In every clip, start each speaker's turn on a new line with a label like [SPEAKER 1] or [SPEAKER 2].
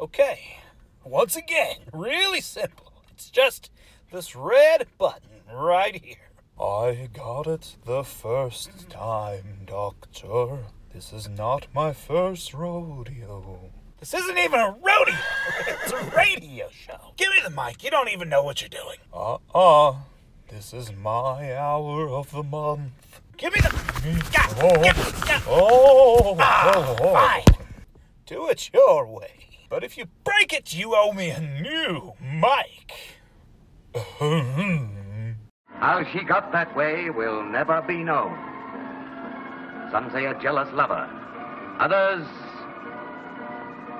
[SPEAKER 1] Okay, once again, really simple. It's just this red button right here.
[SPEAKER 2] I got it the first time, Doctor. This is not my first rodeo.
[SPEAKER 1] This isn't even a rodeo. It's a radio show. Give me the mic. You don't even know what you're doing.
[SPEAKER 2] Uh-uh. This is my hour of the month.
[SPEAKER 1] Give me the. God,
[SPEAKER 2] Oh.
[SPEAKER 1] give me- God.
[SPEAKER 2] Oh,
[SPEAKER 1] Ah,
[SPEAKER 2] oh, oh.
[SPEAKER 1] fine. Do it your way. But if you break it, you owe me a new mic.
[SPEAKER 3] How she got that way will never be known. Some say a jealous lover. Others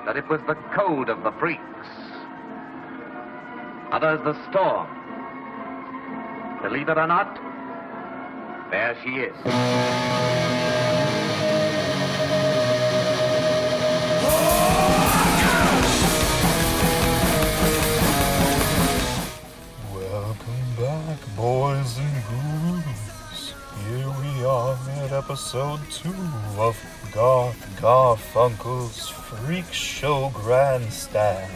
[SPEAKER 3] that it was the code of the freaks. Others the storm. Believe it or not, there she is.
[SPEAKER 2] Boys and ghouls. Here we are at episode two of Garth Garfunkel's Freak Show Grandstand.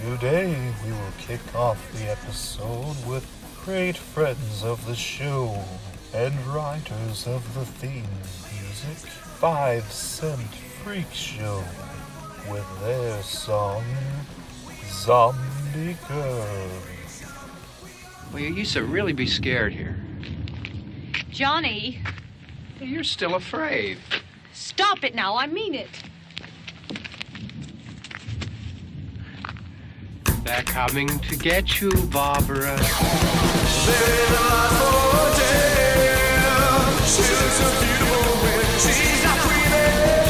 [SPEAKER 2] Today we will kick off the episode with great friends of the show and writers of the theme music, Five Cent Freak Show, with their song Zombie Girl.
[SPEAKER 4] Well, you used to really be scared here.
[SPEAKER 5] Johnny,
[SPEAKER 4] You're still afraid.
[SPEAKER 5] stop it now. I mean it.
[SPEAKER 4] They're coming to get you, Barbara.
[SPEAKER 6] She's dead.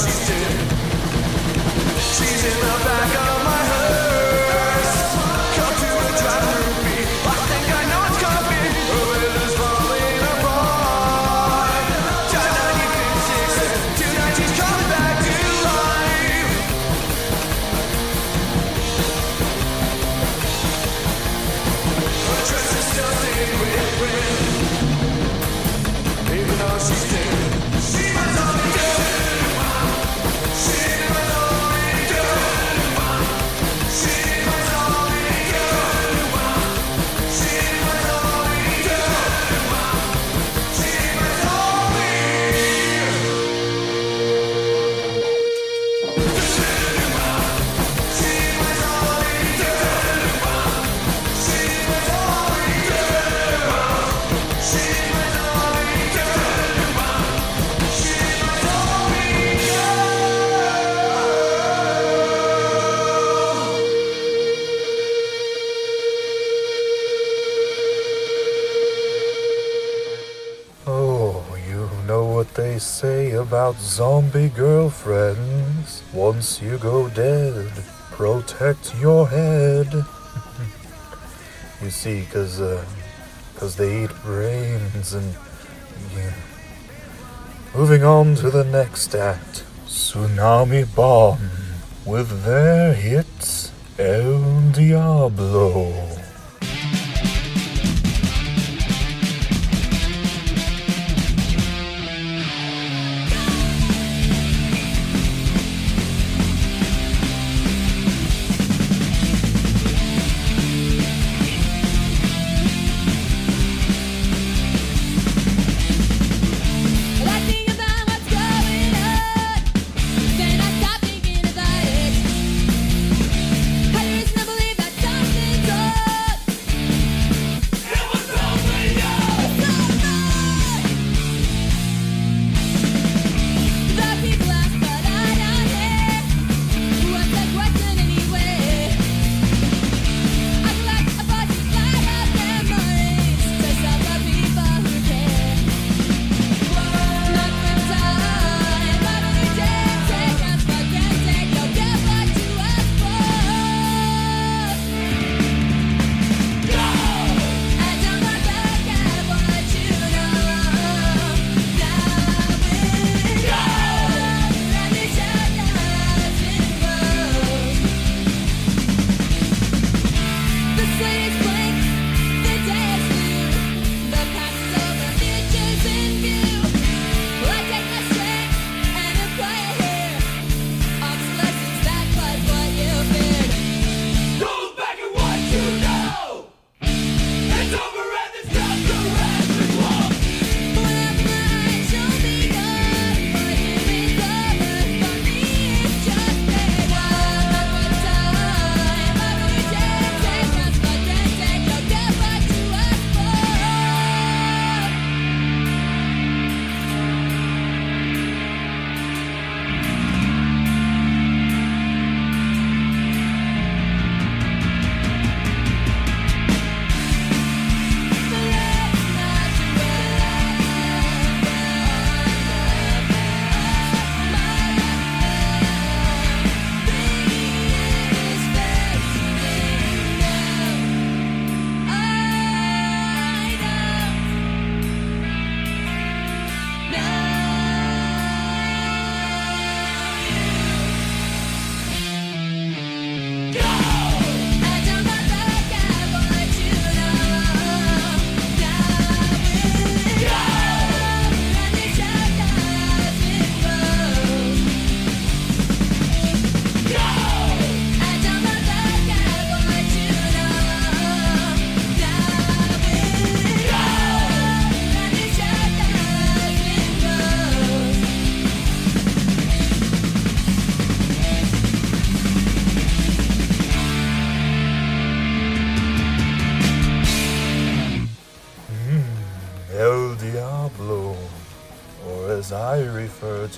[SPEAKER 6] She's in the back of
[SPEAKER 2] about zombie girlfriends. Once you go dead, protect your head. you see, cause, uh, cause they eat brains and, yeah. Moving on to the next act. Tsunami Bomb with their hits El Diablo.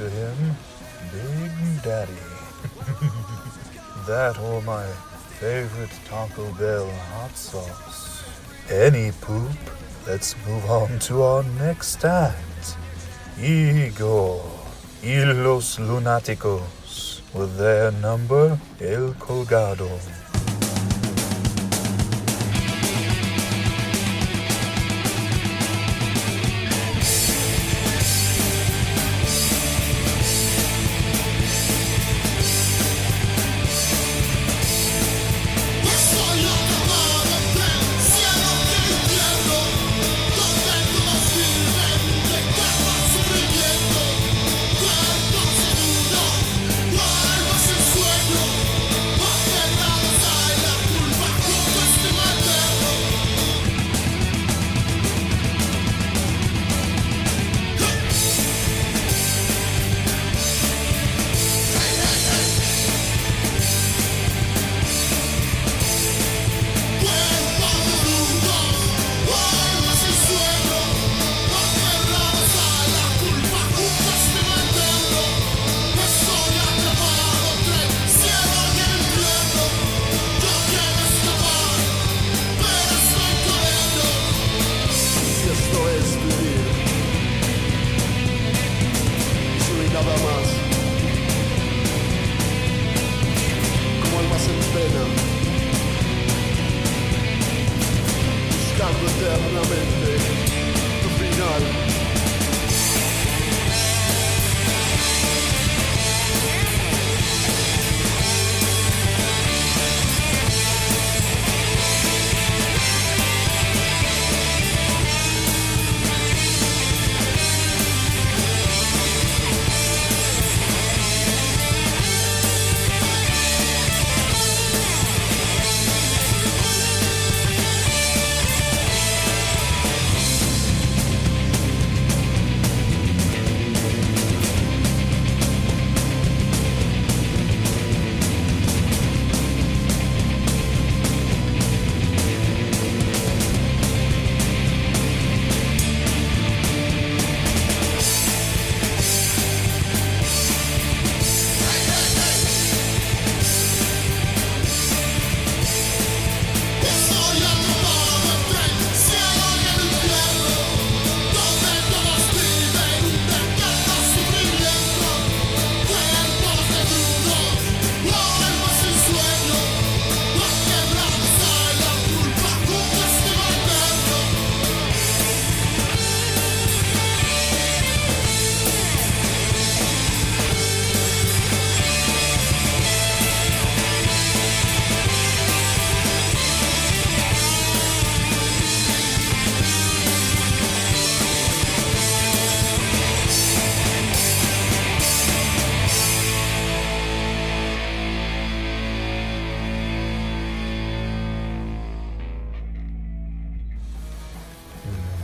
[SPEAKER 7] To
[SPEAKER 8] him Big Daddy. that or my favorite Taco Bell hot sauce. Any poop. Let's move on to our next act. Igor y los Lunáticos with their number El Colgado.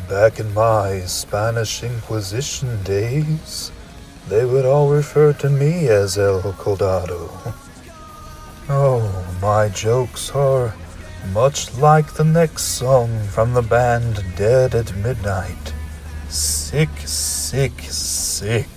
[SPEAKER 8] Back in my Spanish Inquisition days, they would all refer to me as El Coldado. Oh, my jokes are much like the next song from the band Dead at Midnight. Sick, sick, sick.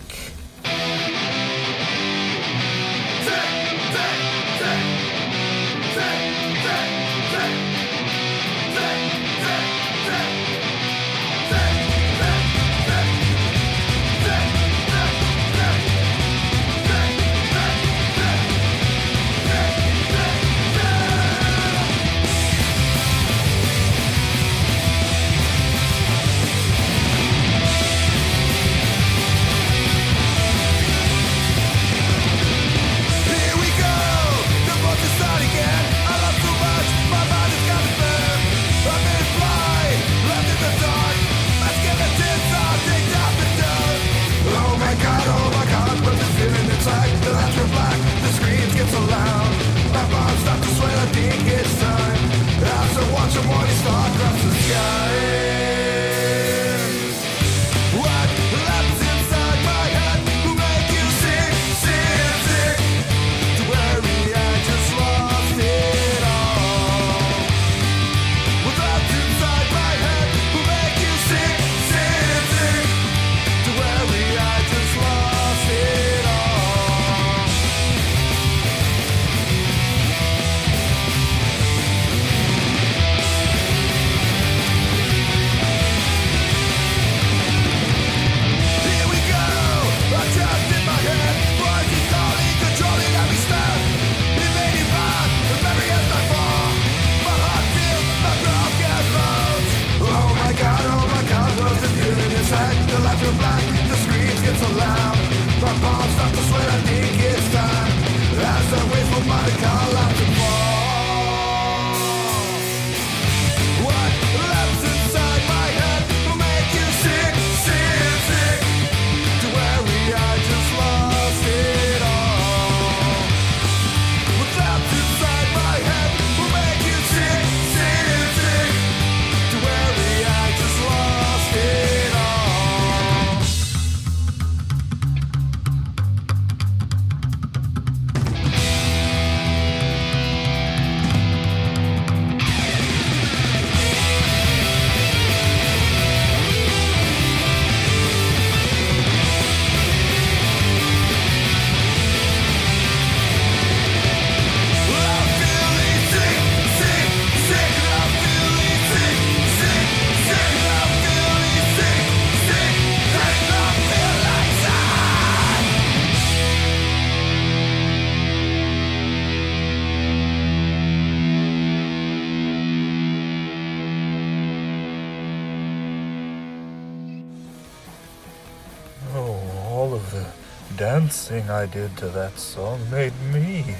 [SPEAKER 9] I
[SPEAKER 2] did to that song made me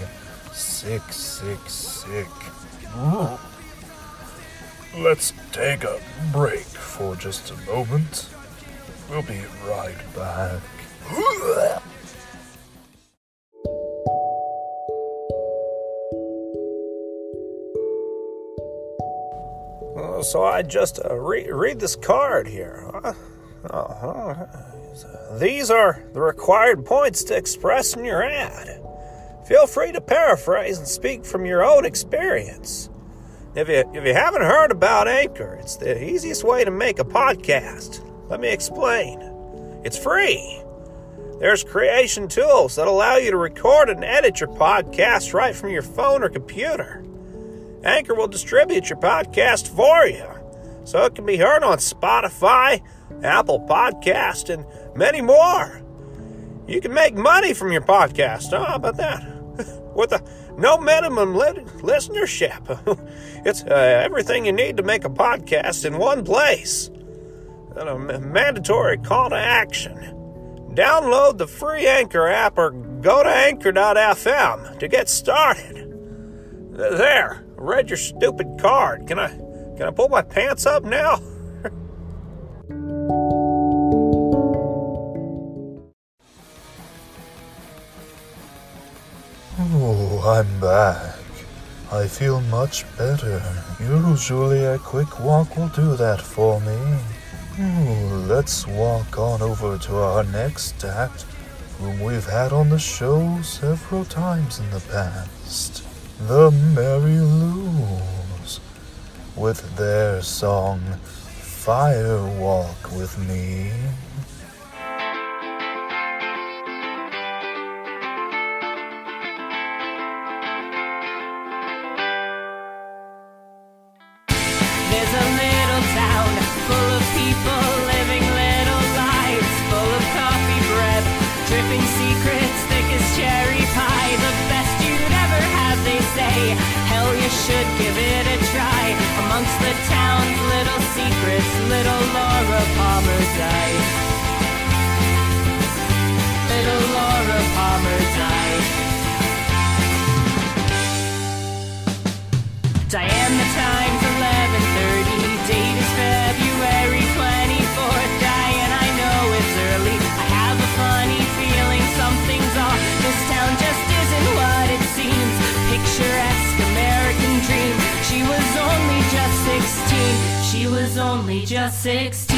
[SPEAKER 2] sick, sick, sick. Let's take a break for just a moment. We'll be right back.
[SPEAKER 1] So I just uh, re- read this card here. huh? Uh-huh. These are the required points to express in your ad. Feel free to paraphrase and speak from your own experience. If you, if you haven't heard about Anchor, it's the easiest way to make a podcast. Let me explain. It's free. There's creation tools that allow you to record and edit your podcast right from your phone or computer. Anchor will distribute your podcast for you, so it can be heard on Spotify, Apple Podcast, and many more. You can make money from your podcast. Oh, how about that? With a no minimum li- listenership. it's uh, everything you need to make a podcast in one place. And a mandatory call to action. Download the free Anchor app or go to anchor.fm to get started. There, read your stupid card. Can I can I pull my pants up now?
[SPEAKER 2] I'm back. I feel much better. Usually a quick walk will do that for me. Ooh, let's walk on over to our next act, whom we've had on the show several times in the past. The Mary Lou's, with their song Fire Walk with Me.
[SPEAKER 10] People living little lives, full of coffee dripping secrets thick as cherry pie. The best you'd ever have, they say. Hell, you should give it a try. Amongst the town's little secrets, little Laura Palmer died. Little Laura Palmer died. Diane, the time's was only just 16.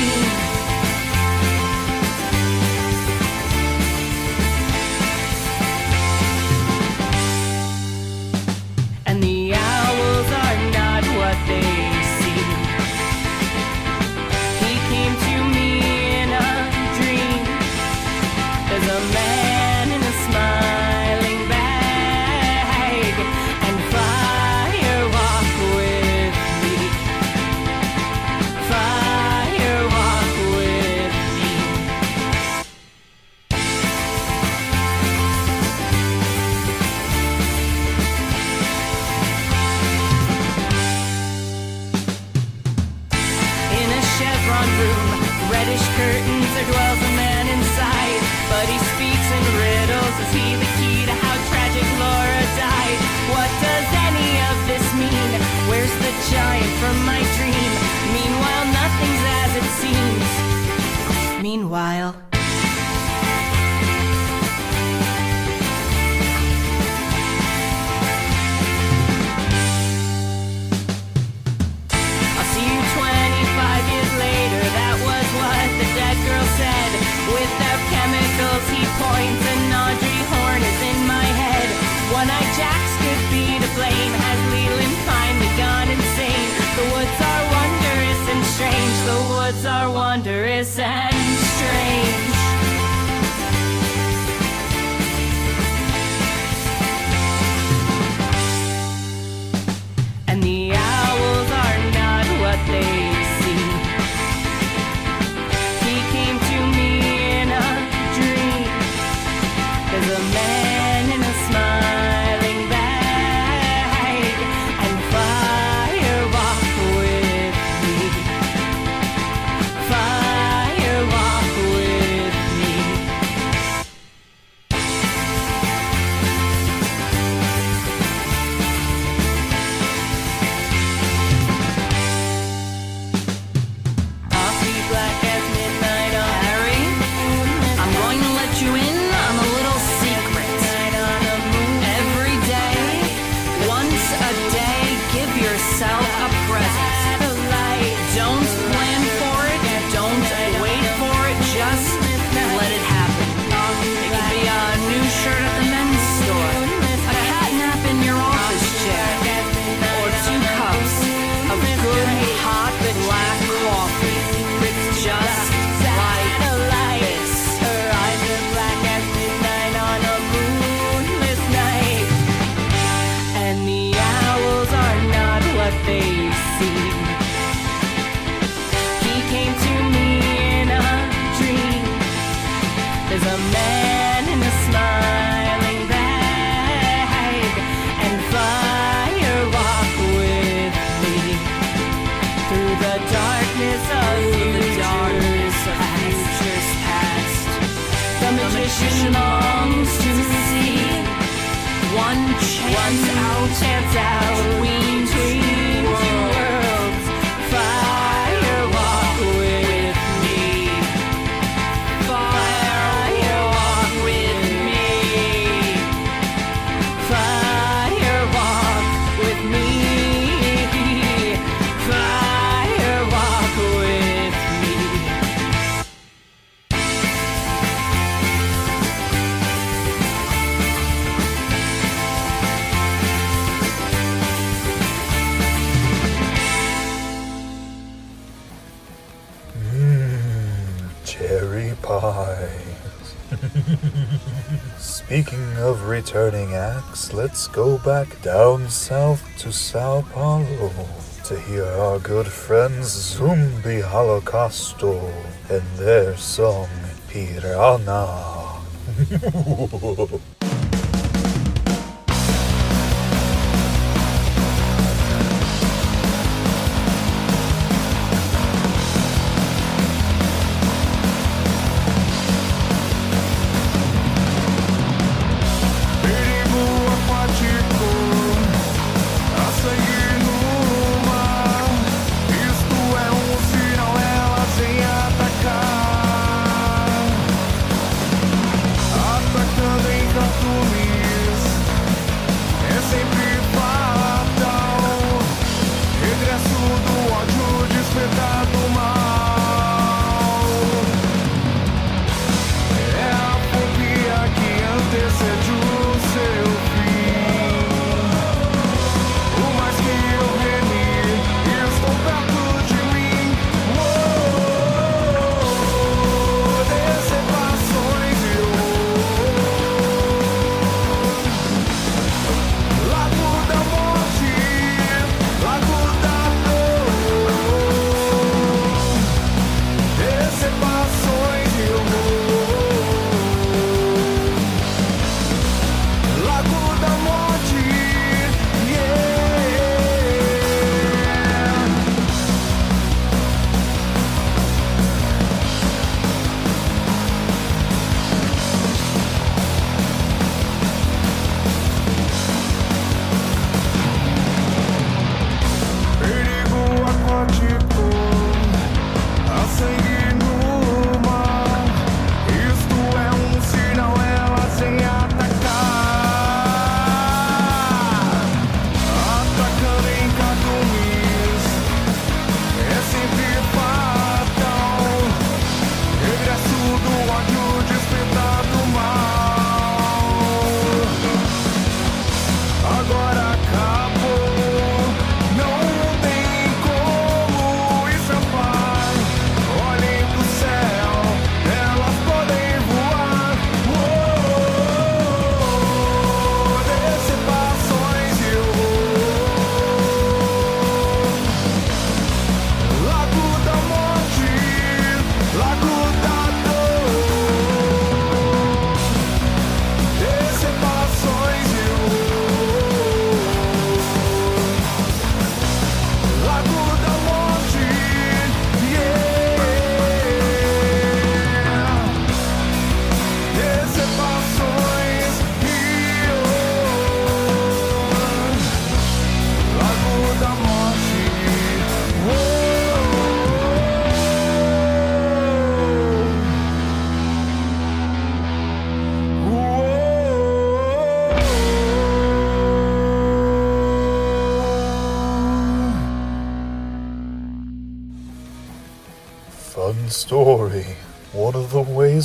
[SPEAKER 2] Speaking of returning acts, let's go back down south to Sao Paulo to hear our good friends Zumbi Holocausto and their song Pirana.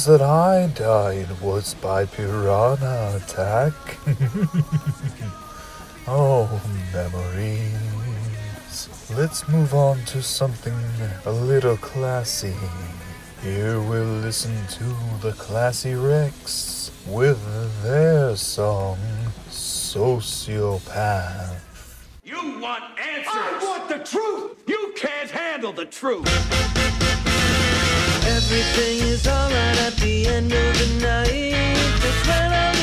[SPEAKER 2] that I died was by piranha attack. oh, memories. Let's move on to something a little classy. Here we'll listen to the Classy Rex with their song, Sociopath.
[SPEAKER 6] You want answers! I want the truth! You can't handle the truth!
[SPEAKER 11] Everything is alright at the end of the night. That's when I'm.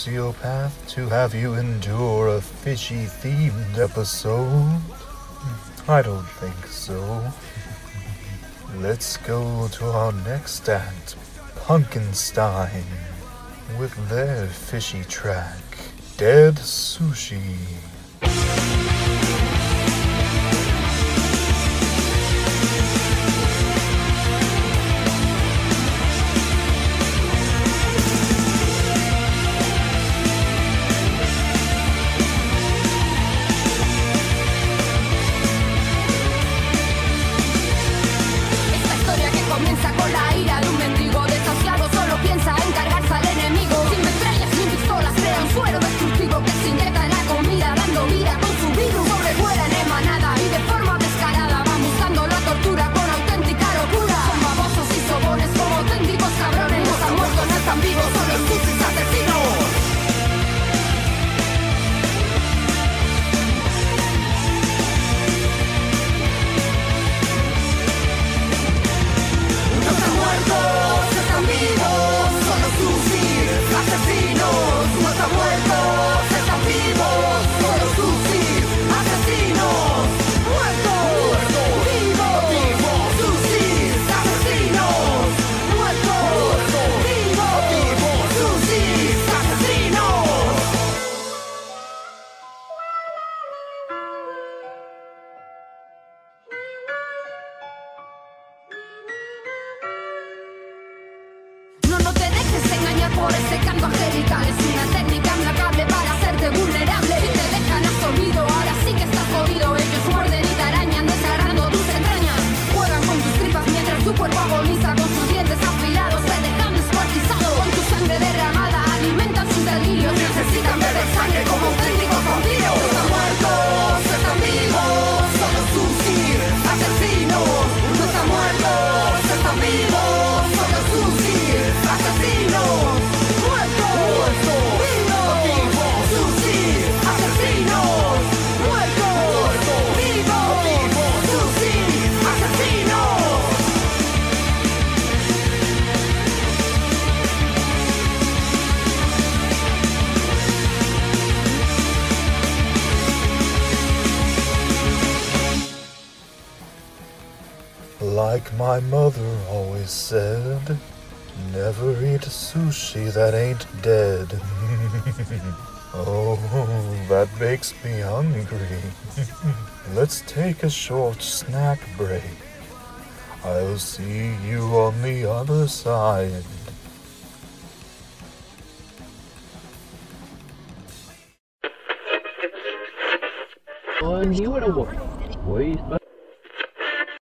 [SPEAKER 2] sociopath to have you endure a fishy themed episode? I don't think so. Let's go to our next act, Punkenstein, with their fishy track, Dead Sushi. That ain't dead. oh, that makes me hungry. Let's take a short snack break. I'll see you on the other side.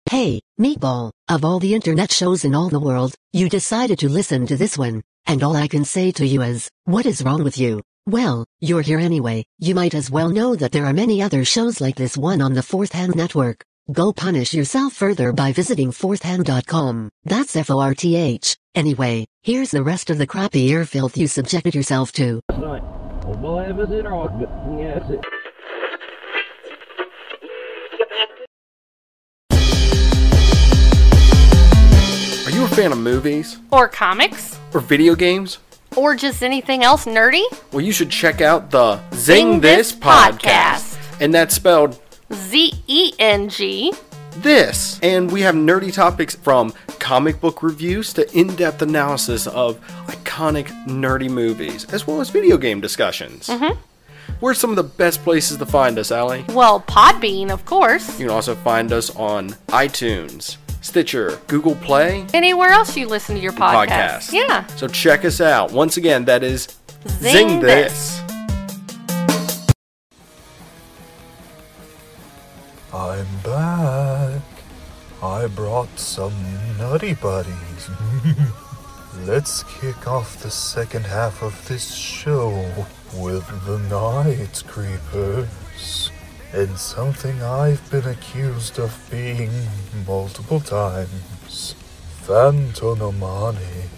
[SPEAKER 12] Hey, Meatball, of all the internet shows in all the world, you decided to listen to this one, and all I can say to you is, what is wrong with you? Well, you're here anyway, you might as well know that there are many other shows like this one on the Fourth Hand Network. Go punish yourself further by visiting fourthhand.com. That's F-O-R-T-H. Anyway, here's the rest of the crappy ear filth you subjected yourself to.
[SPEAKER 13] Are you a fan of movies?
[SPEAKER 14] Or comics?
[SPEAKER 13] Or video games?
[SPEAKER 14] Or just anything else nerdy?
[SPEAKER 13] Well, you should check out the Zing,
[SPEAKER 14] Zing
[SPEAKER 13] This
[SPEAKER 14] This
[SPEAKER 13] podcast. And that's spelled
[SPEAKER 14] Z E N G.
[SPEAKER 13] this. And we have nerdy topics from comic book reviews to in depth analysis of iconic nerdy movies, as well as video game discussions.
[SPEAKER 14] Mhm.
[SPEAKER 13] Where's some of the best places to find us, Allie?
[SPEAKER 14] Well, Podbean, of course.
[SPEAKER 13] You can also find us on iTunes, Stitcher, Google Play,
[SPEAKER 14] Anywhere else you listen to your podcast.
[SPEAKER 13] podcast.
[SPEAKER 14] Yeah.
[SPEAKER 13] So check us out. Once again, that is
[SPEAKER 14] Zing
[SPEAKER 13] Zing,
[SPEAKER 14] This.
[SPEAKER 13] this.
[SPEAKER 2] I'm back. I brought some nutty buddies. Let's kick off the second half of this show with the Night Creepers. And something I've been accused of being multiple times. Phantonomonic.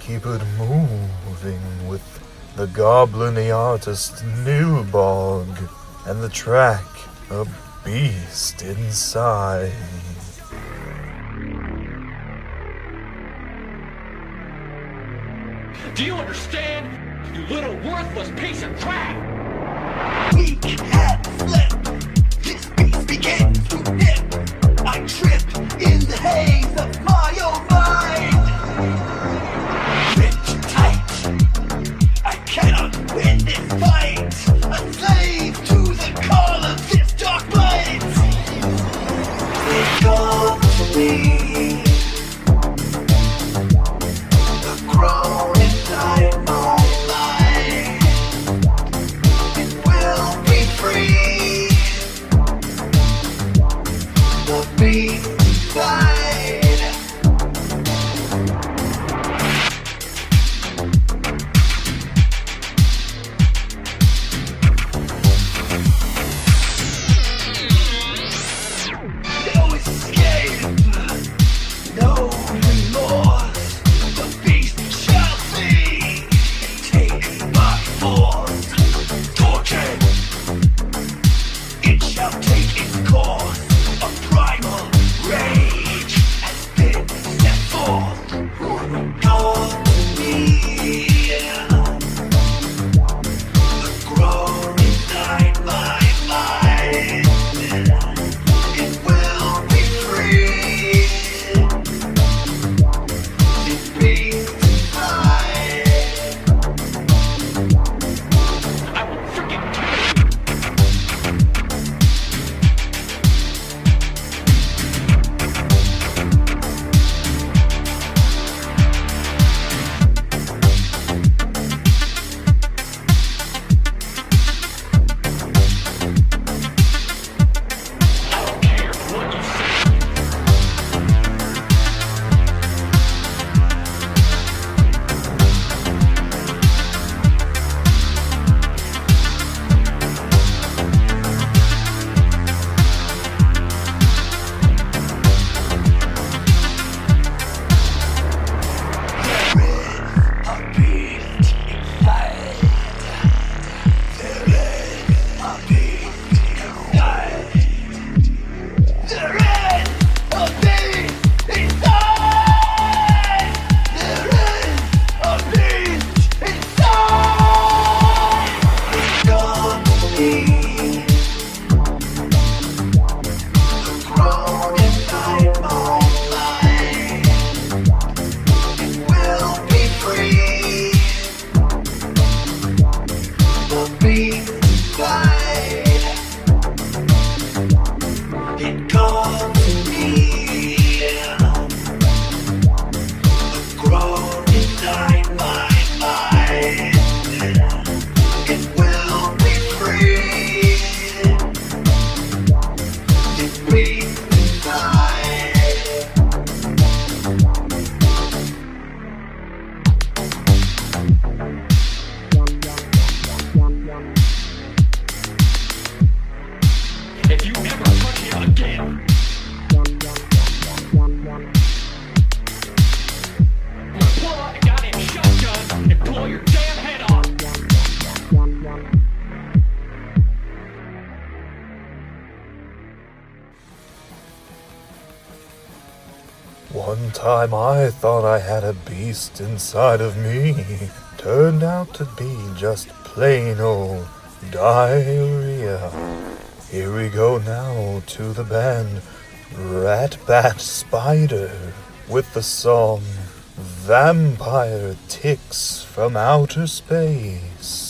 [SPEAKER 2] Keep it moving with the goblin the artist Newbog, and the track a beast inside.
[SPEAKER 15] Do you understand? You little worthless piece of crap! Weak hat flip! This beast begins to hit! me.
[SPEAKER 2] time I thought I had a beast inside of me turned out to be just plain old diarrhea. Here we go now to the band Rat Bat Spider with the song Vampire Ticks from Outer Space.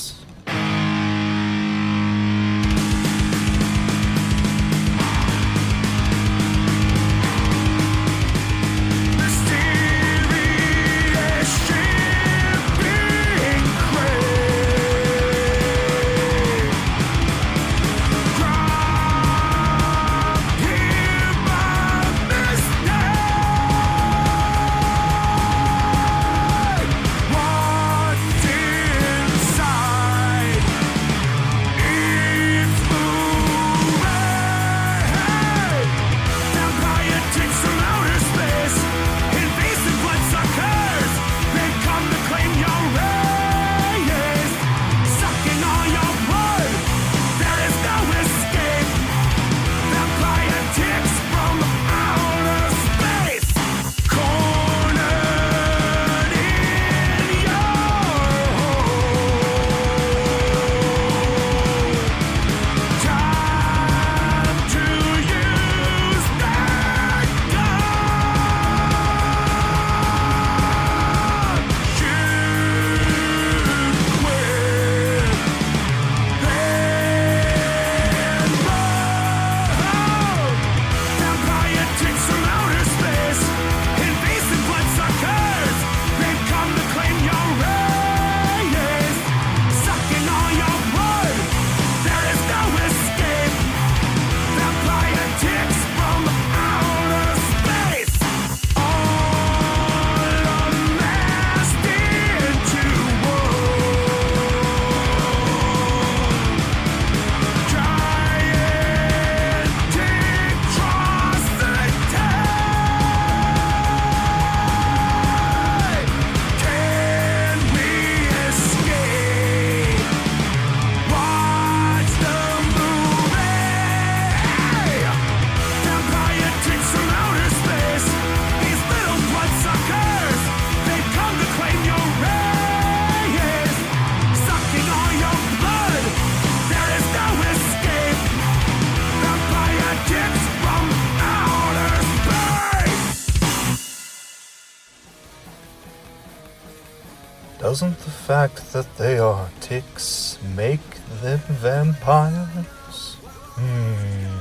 [SPEAKER 2] That they are ticks make them vampires? Hmm.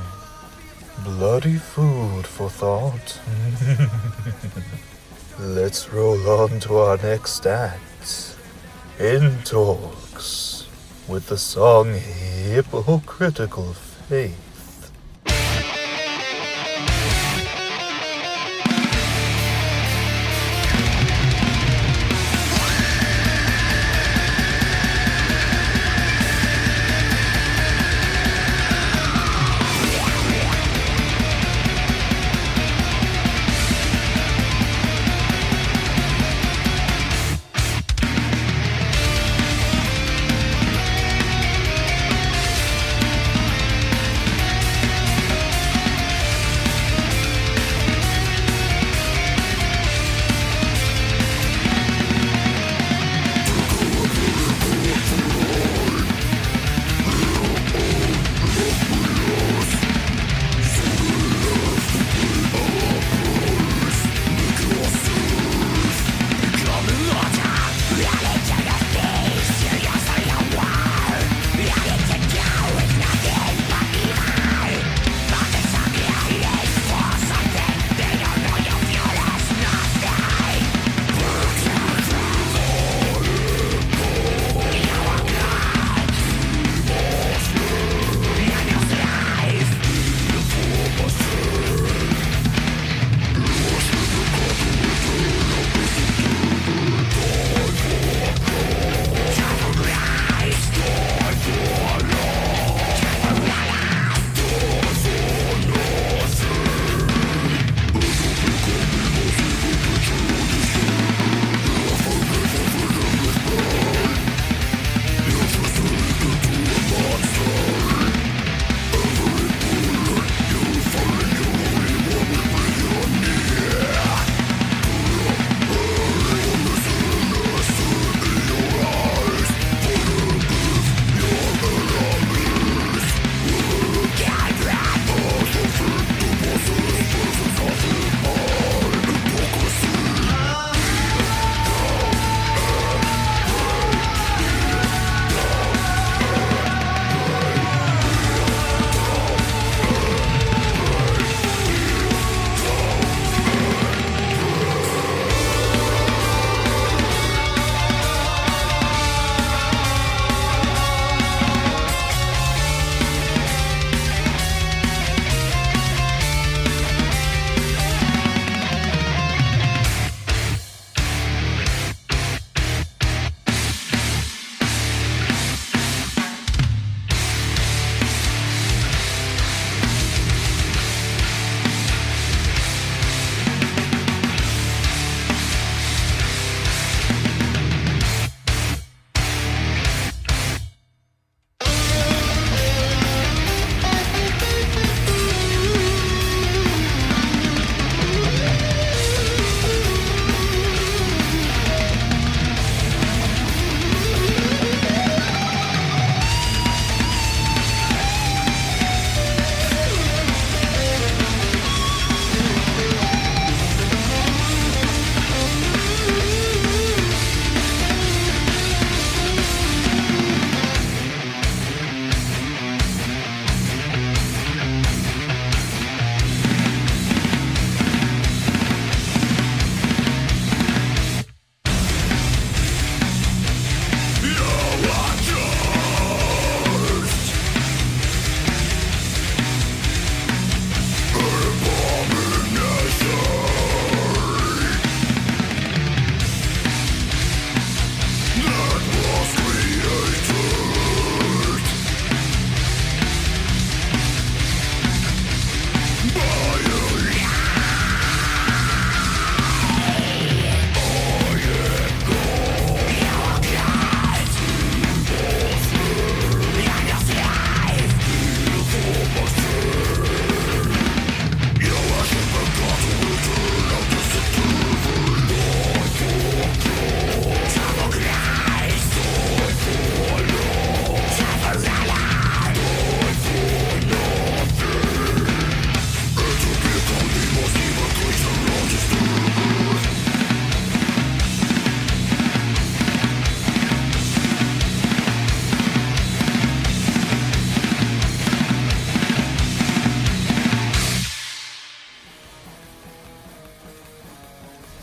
[SPEAKER 2] Bloody food for thought. Let's roll on to our next act. In talks with the song Hypocritical Faith.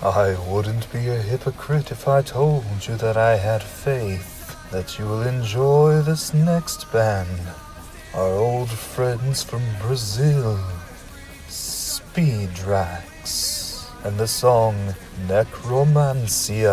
[SPEAKER 2] I wouldn't be a hypocrite if I told you that I had faith that you will enjoy this next band. Our old friends from Brazil, Speedrax, and the song Necromancia.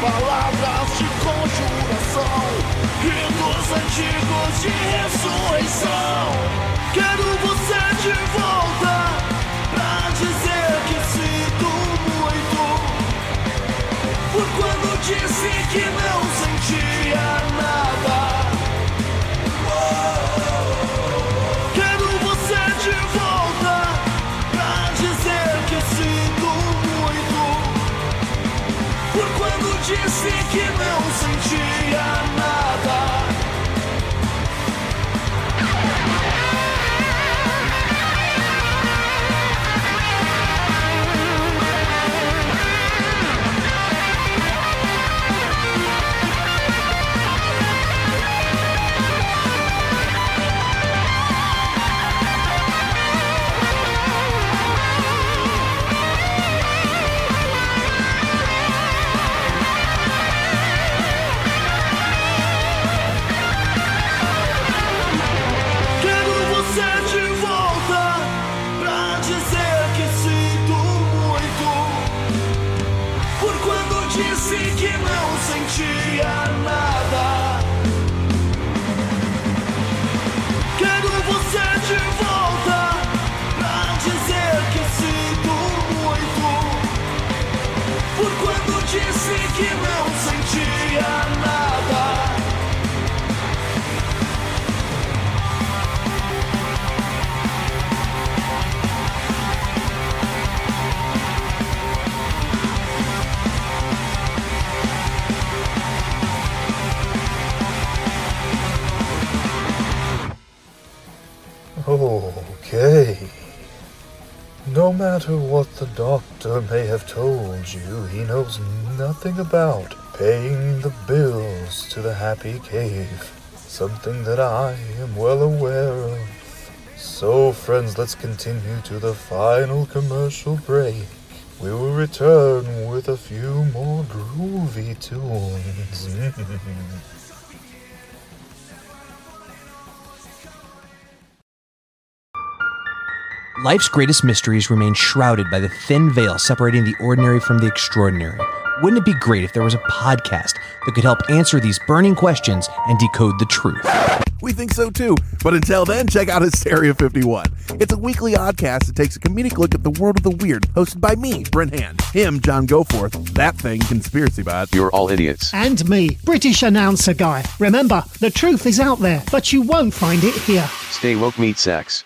[SPEAKER 16] Palavras de conjuração, ritos antigos de ressurreição. Quero você de volta pra dizer que sinto muito. Por quando disse que não sentia nada. Disse que não sentia
[SPEAKER 2] Okay. No matter what the doctor may have told you, he knows nothing about paying the bills to the happy cave. Something that I am well aware of. So, friends, let's continue to the final commercial break. We will return with a few more groovy tunes.
[SPEAKER 17] Life's greatest mysteries remain shrouded by the thin veil separating the ordinary from the extraordinary. Wouldn't it be great if there was a podcast that could help answer these burning questions and decode the truth?
[SPEAKER 18] We think so too. But until then, check out Hysteria 51. It's a weekly oddcast that takes a comedic look at the world of the weird, hosted by me, Brent Hand, him, John Goforth, that thing, Conspiracy Bot.
[SPEAKER 19] You're all idiots.
[SPEAKER 20] And me, British announcer guy. Remember, the truth is out there, but you won't find it here.
[SPEAKER 19] Stay woke, meet sex.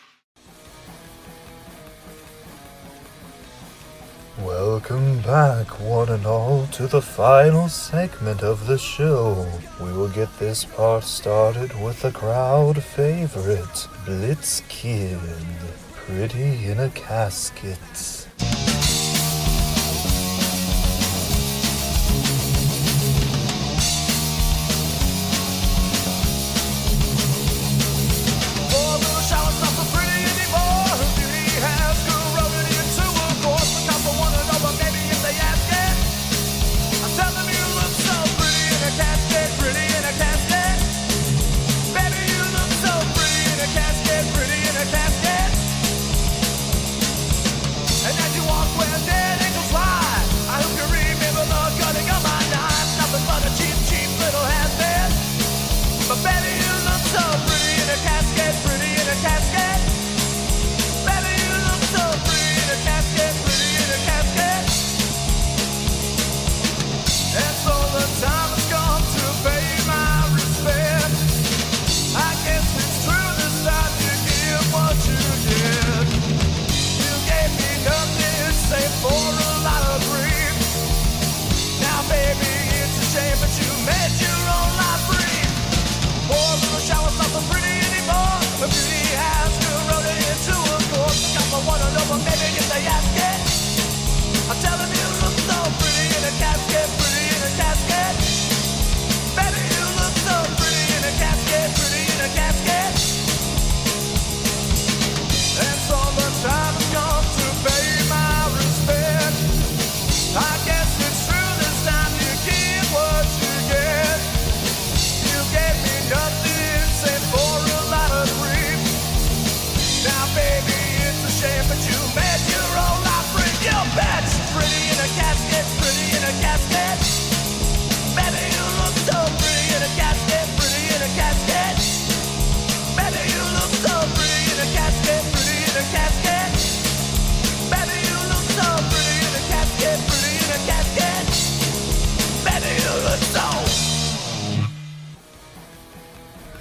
[SPEAKER 6] Welcome back, one and all, to the final segment of the show. We will get this part started with a crowd favorite, Blitzkid, Pretty in a Casket.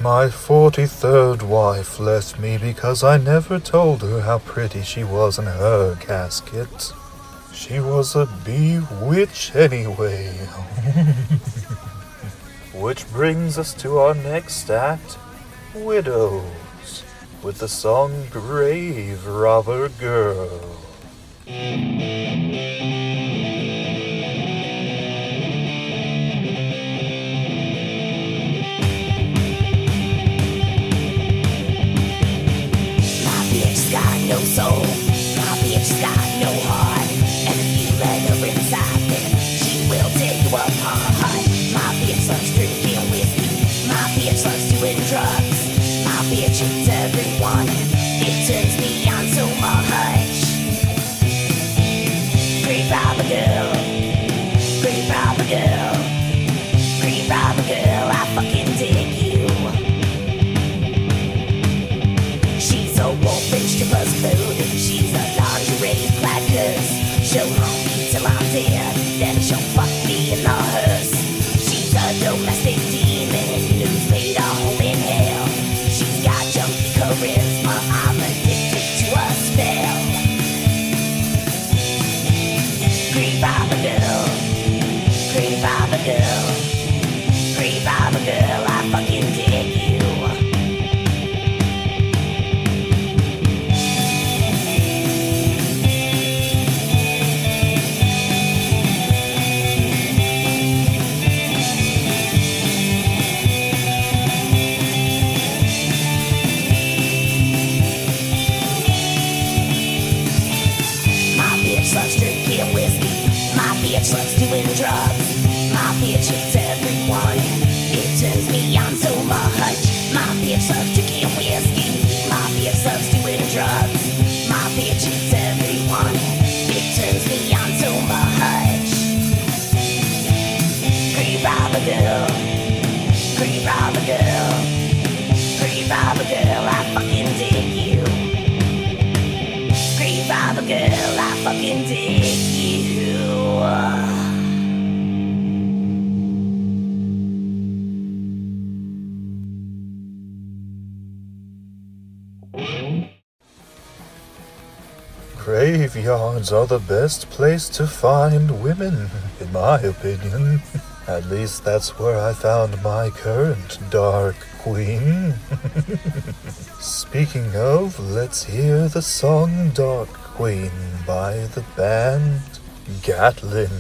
[SPEAKER 2] My
[SPEAKER 6] forty-third wife left me because I never told her how pretty she was in her casket. She was a bee witch anyway. Which brings us to our next act, Widows, with the song Grave Robber Girl.
[SPEAKER 21] no soul. My bitch's got no heart. And if you let her she will tear you apart. My bitch loves drinking whiskey. My bitch loves doing drugs. My bitch eats everyone. It turns me
[SPEAKER 22] Are the best place to find women, in my opinion. At least that's where I found my current dark queen. Speaking of, let's hear the song Dark Queen by the band Gatlin.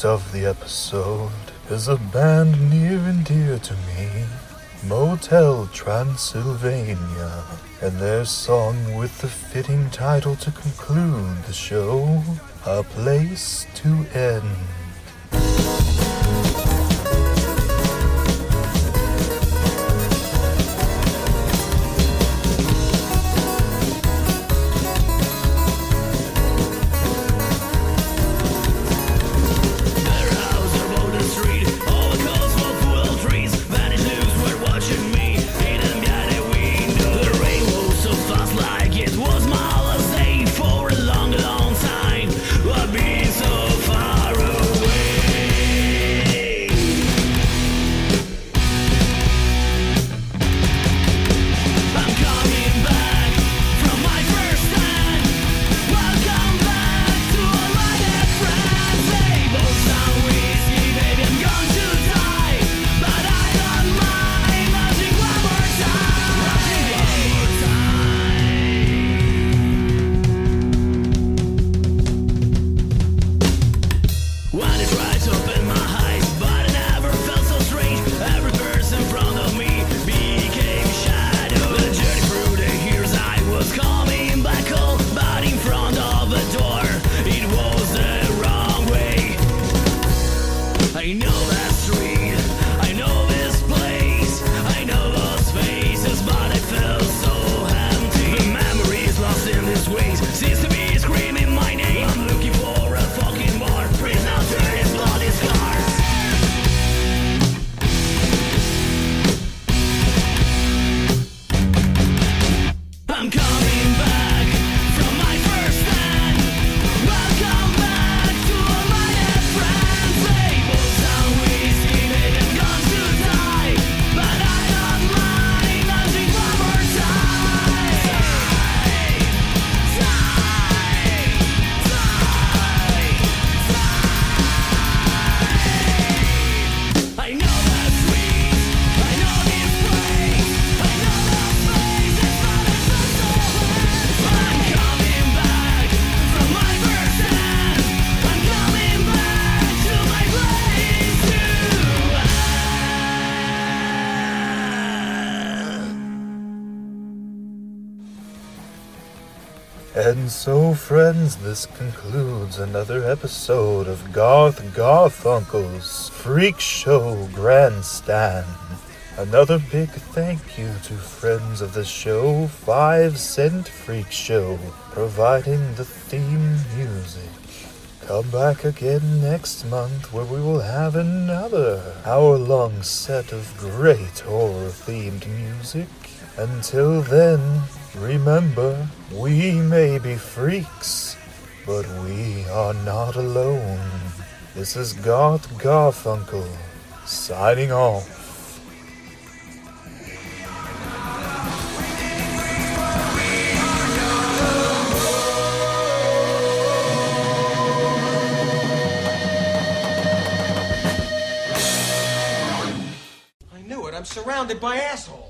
[SPEAKER 2] subject of the
[SPEAKER 22] episode is a band near and dear to me, Motel Transylvania, and their song with the fitting title to conclude the show, A Place to End.
[SPEAKER 2] So, friends, this concludes another episode of Garth Garfunkel's Freak Show Grandstand. Another big thank you to friends of the show, Five Cent Freak Show, providing the theme music. Come back again next month where we will have another hour long set of great horror themed music. Until then, remember, we may be freaks, but we are not alone. This is Garth Garfunkel, signing off.
[SPEAKER 23] I knew it. I'm surrounded by assholes.